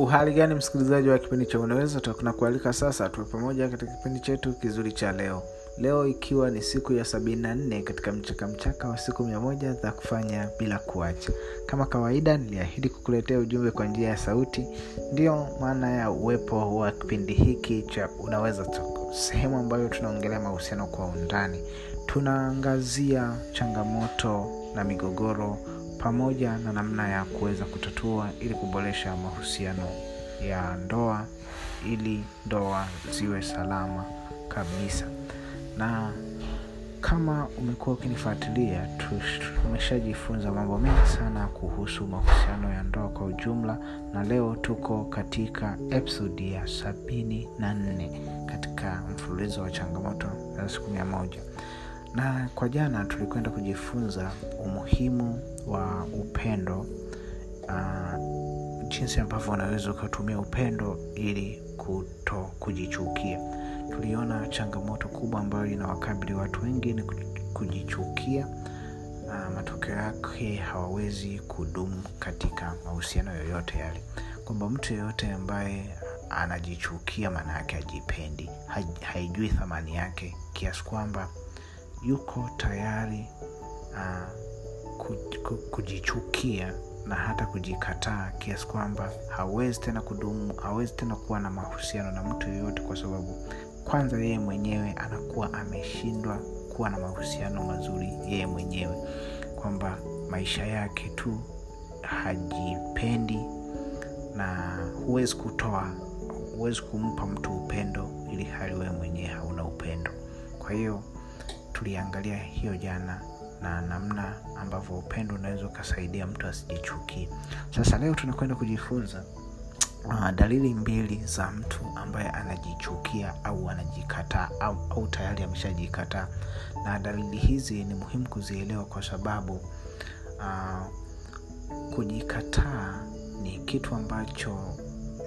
uhali gani msikilizaji wa kipindi cha unaweza? Tunakualika sasa tuwe pamoja katika kipindi chetu kizuri cha leo. Leo ikiwa ni siku ya 74 katika mchaka mchaka wa siku mia moja za kufanya bila kuacha. Kama kawaida niliahidi kukuletea ujumbe kwa njia ya sauti. Ndiyo maana ya uwepo wa kipindi hiki cha unaweza tu sehemu ambayo tunaongelea mahusiano kwa undani. Tunaangazia changamoto na migogoro pamoja na namna ya kuweza kutatua ili kuboresha mahusiano ya ndoa ili ndoa ziwe salama kabisa. Na kama umekuwa ukinifuatilia tumeshajifunza mambo mengi sana kuhusu mahusiano ya ndoa kwa ujumla na leo tuko katika episodi ya sabini na nne katika mfululizo wa changamoto za siku mia moja na kwa jana tulikwenda kujifunza umuhimu wa upendo uh, jinsi ambavyo unaweza ukatumia upendo ili kuto kujichukia. Tuliona changamoto kubwa ambayo inawakabili watu wengi ni kujichukia uh, matokeo yake hawawezi kudumu katika mahusiano yoyote yale. Kwamba mtu yeyote ambaye anajichukia maana yake ajipendi haijui thamani yake kiasi kwamba yuko tayari uh, kujichukia na hata kujikataa kiasi kwamba hawezi tena kudumu hawezi tena kuwa na mahusiano na mtu yoyote kwa sababu kwanza yeye mwenyewe anakuwa ameshindwa kuwa na mahusiano mazuri yeye mwenyewe. Kwamba maisha yake tu hajipendi na huwezi kutoa huwezi kumpa mtu upendo ili hali wewe mwenyewe hauna upendo. Kwa hiyo tuliangalia hiyo jana na namna ambavyo upendo unaweza ukasaidia mtu asijichukie. Sasa leo tunakwenda kujifunza uh, dalili mbili za mtu ambaye anajichukia au anajikataa au, au tayari ameshajikataa. Na dalili hizi ni muhimu kuzielewa kwa sababu uh, kujikataa ni kitu ambacho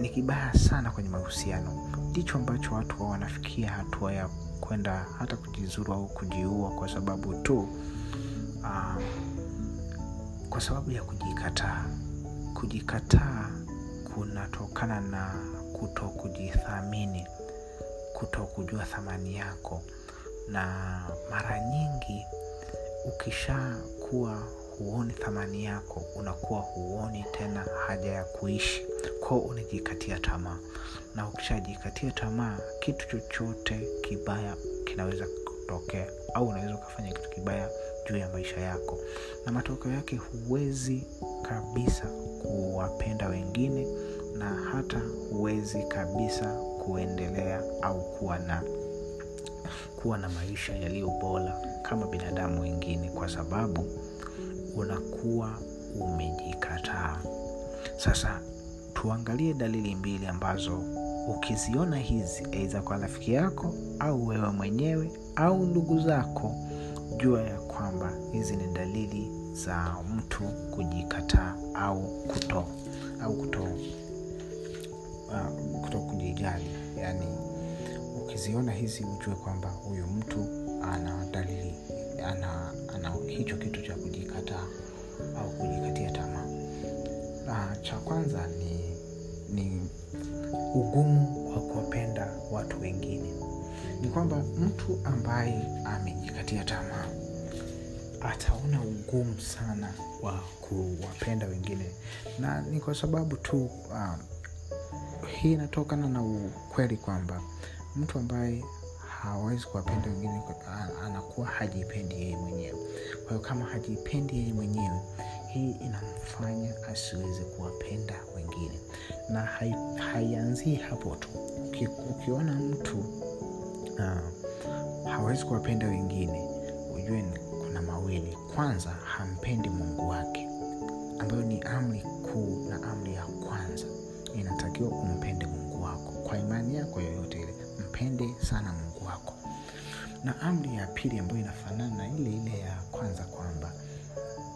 ni kibaya sana kwenye mahusiano. Ndicho ambacho watu wao wanafikia hatua ya kwenda hata kujizuru au kujiua kwa sababu tu uh, kwa sababu ya kujikataa kujikataa kunatokana na kuto kujithamini kuto kujua thamani yako. Na mara nyingi ukishakuwa huoni thamani yako unakuwa huoni tena haja ya kuishi. Kwao unajikatia tamaa. Na ukishajikatia tamaa kitu chochote kibaya kinaweza kutokea. Au unaweza ukafanya kitu kibaya juu ya maisha yako. Na matokeo yake huwezi kabisa kuwapenda wengine na hata huwezi kabisa kuendelea au kuwa na kuwa na maisha yaliyo bora kama binadamu wengine. Kwa sababu unakuwa umejikataa. Sasa tuangalie dalili mbili ambazo ukiziona hizi aidha kwa rafiki yako au wewe mwenyewe au ndugu zako jua ya kwamba hizi ni dalili za mtu kujikataa au kuto au kuto uh, kuto kujijali. Yani ukiziona hizi ujue kwamba huyu mtu ana dalili ana, ana hicho kitu cha kujikataa au kujikatia tamaa. Na cha kwanza ni ni ugumu wa kuwapenda watu wengine. Ni kwamba mtu ambaye amejikatia tamaa ataona ugumu sana wa kuwapenda wengine. Na ni kwa sababu tu uh, hii inatokana na ukweli kwamba mtu ambaye hawezi kuwapenda wengine anakuwa hajipendi yeye mwenyewe. Kwa hiyo kama hajipendi yeye mwenyewe hii inamfanya asiweze kuwapenda wengine. Na haianzii hapo tu. Ukiona mtu uh, hawezi kuwapenda wengine ujue kuna mawili. Kwanza hampendi mungu wake ambayo ni amri kuu na amri ya kwanza. Inatakiwa umpende mungu wako kwa imani yako yoyote ile. Mpende sana mungu wako. Na amri ya pili ambayo inafanana na ile ile ya kwanza kwamba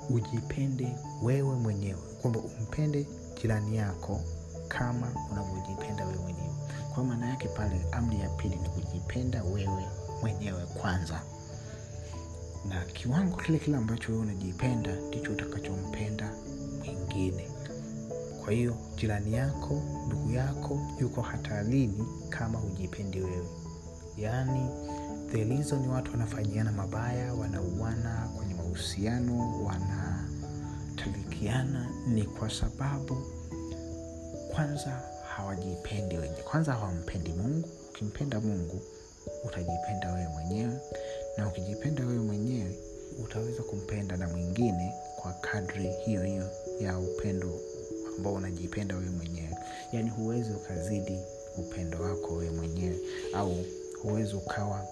ujipende wewe mwenyewe kwamba umpende jirani yako kama unavyojipenda wewe mwenyewe. Kwa maana yake pale amri ya pili ni kujipenda wewe mwenyewe kwanza. Na kiwango kile kile ambacho wewe unajipenda ndicho utakachompenda mwingine. Kwa hiyo jirani yako ndugu yako yuko hatarini kama hujipendi wewe yaani thelizo ni watu wanafanyiana mabaya wanauana kwenye mahusiano wanatalikiana ni kwa sababu kwanza hawajipendi wenyewe kwanza hawampendi mungu. Ukimpenda mungu utajipenda wewe mwenyewe na ukijipenda wewe mwenyewe utaweza kumpenda na mwingine kwa kadri hiyo hiyo ya upendo ambao unajipenda wewe mwenyewe. Yaani huwezi ukazidi upendo wako wewe mwenyewe au huwezi ukawa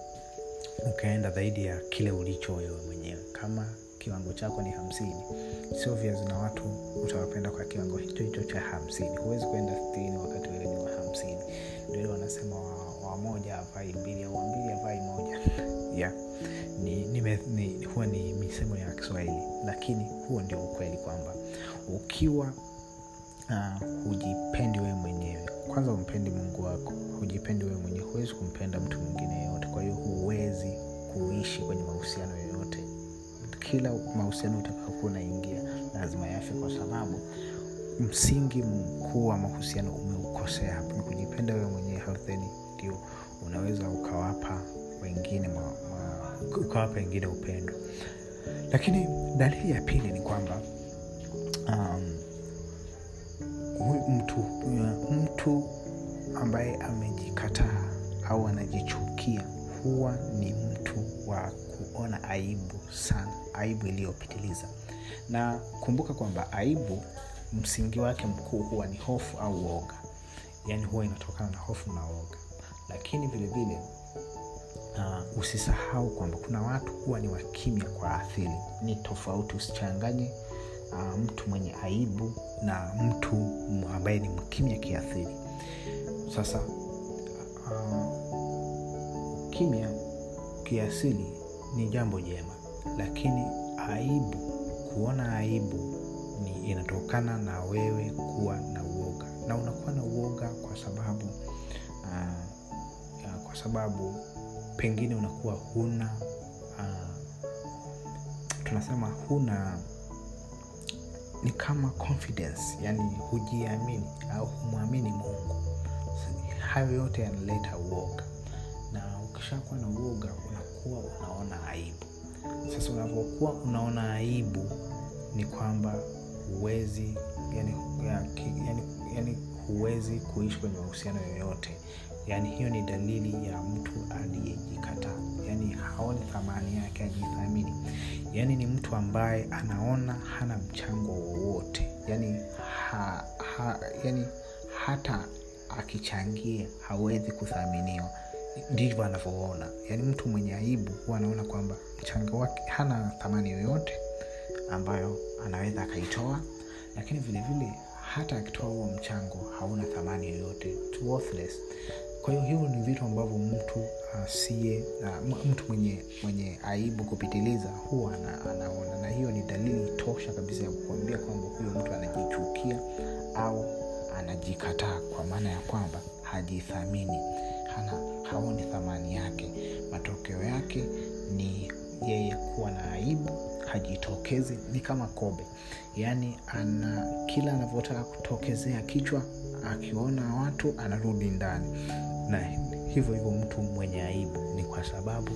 ukaenda zaidi ya kile ulicho wewe mwenyewe. Kama kiwango chako ni hamsini sio viazi na watu utawapenda kwa kiwango hicho hicho cha hamsini. Huwezi kuenda sitini wakati wewe ni wa hamsini. Ndio wanasema wamoja wa avai mbili au wambili avai moja. Yeah. ni, ni, ni, huwa ni misemo ya kiswahili. Lakini huo ndio ukweli kwamba ukiwa uh, hujipendi wewe mwenyewe. Kwanza umpendi mungu wako. Hujipendi wewe mwenyewe. Huwezi kumpenda mtu mwingine yeyote kwa hiyo huwezi kuishi kwenye mahusiano yoyote. Kila mahusiano utakaokuwa unaingia lazima yafe kwa sababu msingi mkuu wa mahusiano umeukosea hapo ni kujipenda wewe mwenyewe hardheni ndio unaweza ukawapa wengine ma, ma, ukawapa wengine upendo. Lakini dalili ya pili ni kwamba um, mtu mtu ambaye amejikataa au anajichukia huwa ni mtu wa kuona aibu sana aibu iliyopitiliza. Na kumbuka kwamba aibu msingi wake mkuu huwa ni hofu au uoga yaani huwa inatokana na hofu na uoga lakini vile vile uh, usisahau kwamba kuna watu huwa ni wakimya kwa athiri ni tofauti usichanganye uh, mtu mwenye aibu na mtu ambaye ni mkimya kiathiri sasa uh, kimya kiasili ni jambo jema lakini aibu kuona aibu ni inatokana na wewe kuwa na uoga. Na unakuwa na uoga kwa sababu uh, kwa sababu pengine unakuwa huna uh, tunasema huna ni kama confidence yani hujiamini au humwamini mungu. Hayo yote yanaleta uoga. Na ukishakuwa na uoga unakuwa unaona aibu. Sasa unavyokuwa unaona aibu ni kwamba huwezi yani, yani, yani huwezi kuishi kwenye mahusiano yoyote. Yani hiyo ni dalili ya mtu aliyejikataa. Yani haoni thamani yake ajithamini yaani ni mtu ambaye anaona hana mchango wowote. Yaani ha, ha, yani hata akichangia hawezi kuthaminiwa. Ndivyo anavyoona. Yaani mtu mwenye aibu huwa anaona kwamba mchango wake hana thamani yoyote ambayo anaweza akaitoa. Lakini vilevile vile, hata akitoa huo mchango hauna thamani yoyote kwa hiyo hivyo ni vitu ambavyo mtu asiye uh, mtu mwenye mwenye aibu kupitiliza huwa ana, anaona. Na hiyo ni dalili tosha kabisa ya kukuambia kwamba huyo mtu anajichukia au anajikataa kwa maana ya kwamba hajithamini. Hana haoni thamani yake. Matokeo yake ni yeye kuwa na aibu hajitokezi ni kama kobe. Yaani ana kila anavyotaka kutokezea kichwa akiona watu anarudi ndani na hivyo hivyo mtu mwenye aibu ni kwa sababu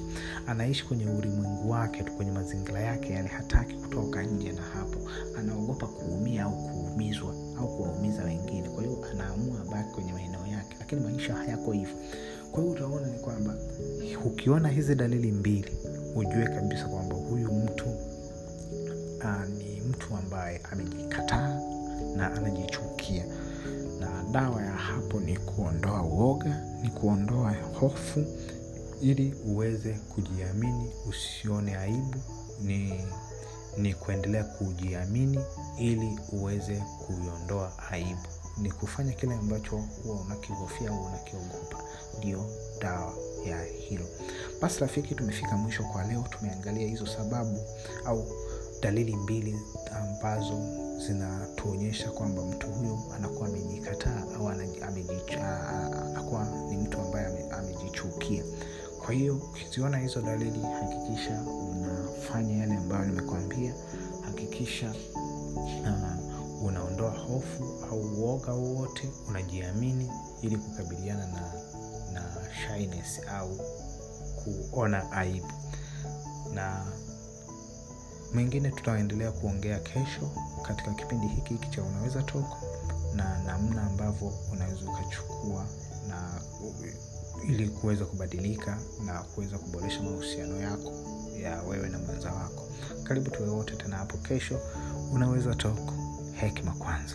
anaishi kwenye ulimwengu wake tu kwenye mazingira yake yani hataki kutoka nje na hapo. Anaogopa kuumia au kuumizwa au kuwaumiza wengine. Kwa hiyo anaamua baki kwenye maeneo yake lakini maisha hayako hivyo. Kwa hiyo utaona ni kwamba ukiona hizi dalili mbili ujue kabisa kwamba huyu mtu uh, ni mtu ambaye amejikataa na anajichukia na dawa ya hapo ni kuondoa uoga ni kuondoa hofu ili uweze kujiamini usione aibu ni ni kuendelea kujiamini ili uweze kuiondoa aibu. Ni kufanya kile ambacho huwa unakihofia au unakiogopa. Ndio dawa ya hilo. Basi rafiki tumefika mwisho kwa leo. Tumeangalia hizo sababu au dalili mbili ambazo zinatuonyesha kwamba mtu huyo anakuwa amejikataa au anakuwa ni mtu ambaye amejichukia. Kwa hiyo ukiziona hizo dalili hakikisha unafanya yale ambayo nimekuambia hakikisha uh, unaondoa hofu au uoga wowote unajiamini ili kukabiliana na na shyness au kuona aibu. Na mengine tutaendelea kuongea kesho katika kipindi hiki hiki cha unaweza toko na namna ambavyo unaweza ukachukua na ili kuweza kubadilika na kuweza kuboresha mahusiano yako ya wewe na mwenza wako. Karibu tuwe wote tena hapo kesho. Unaweza toko hekima kwanza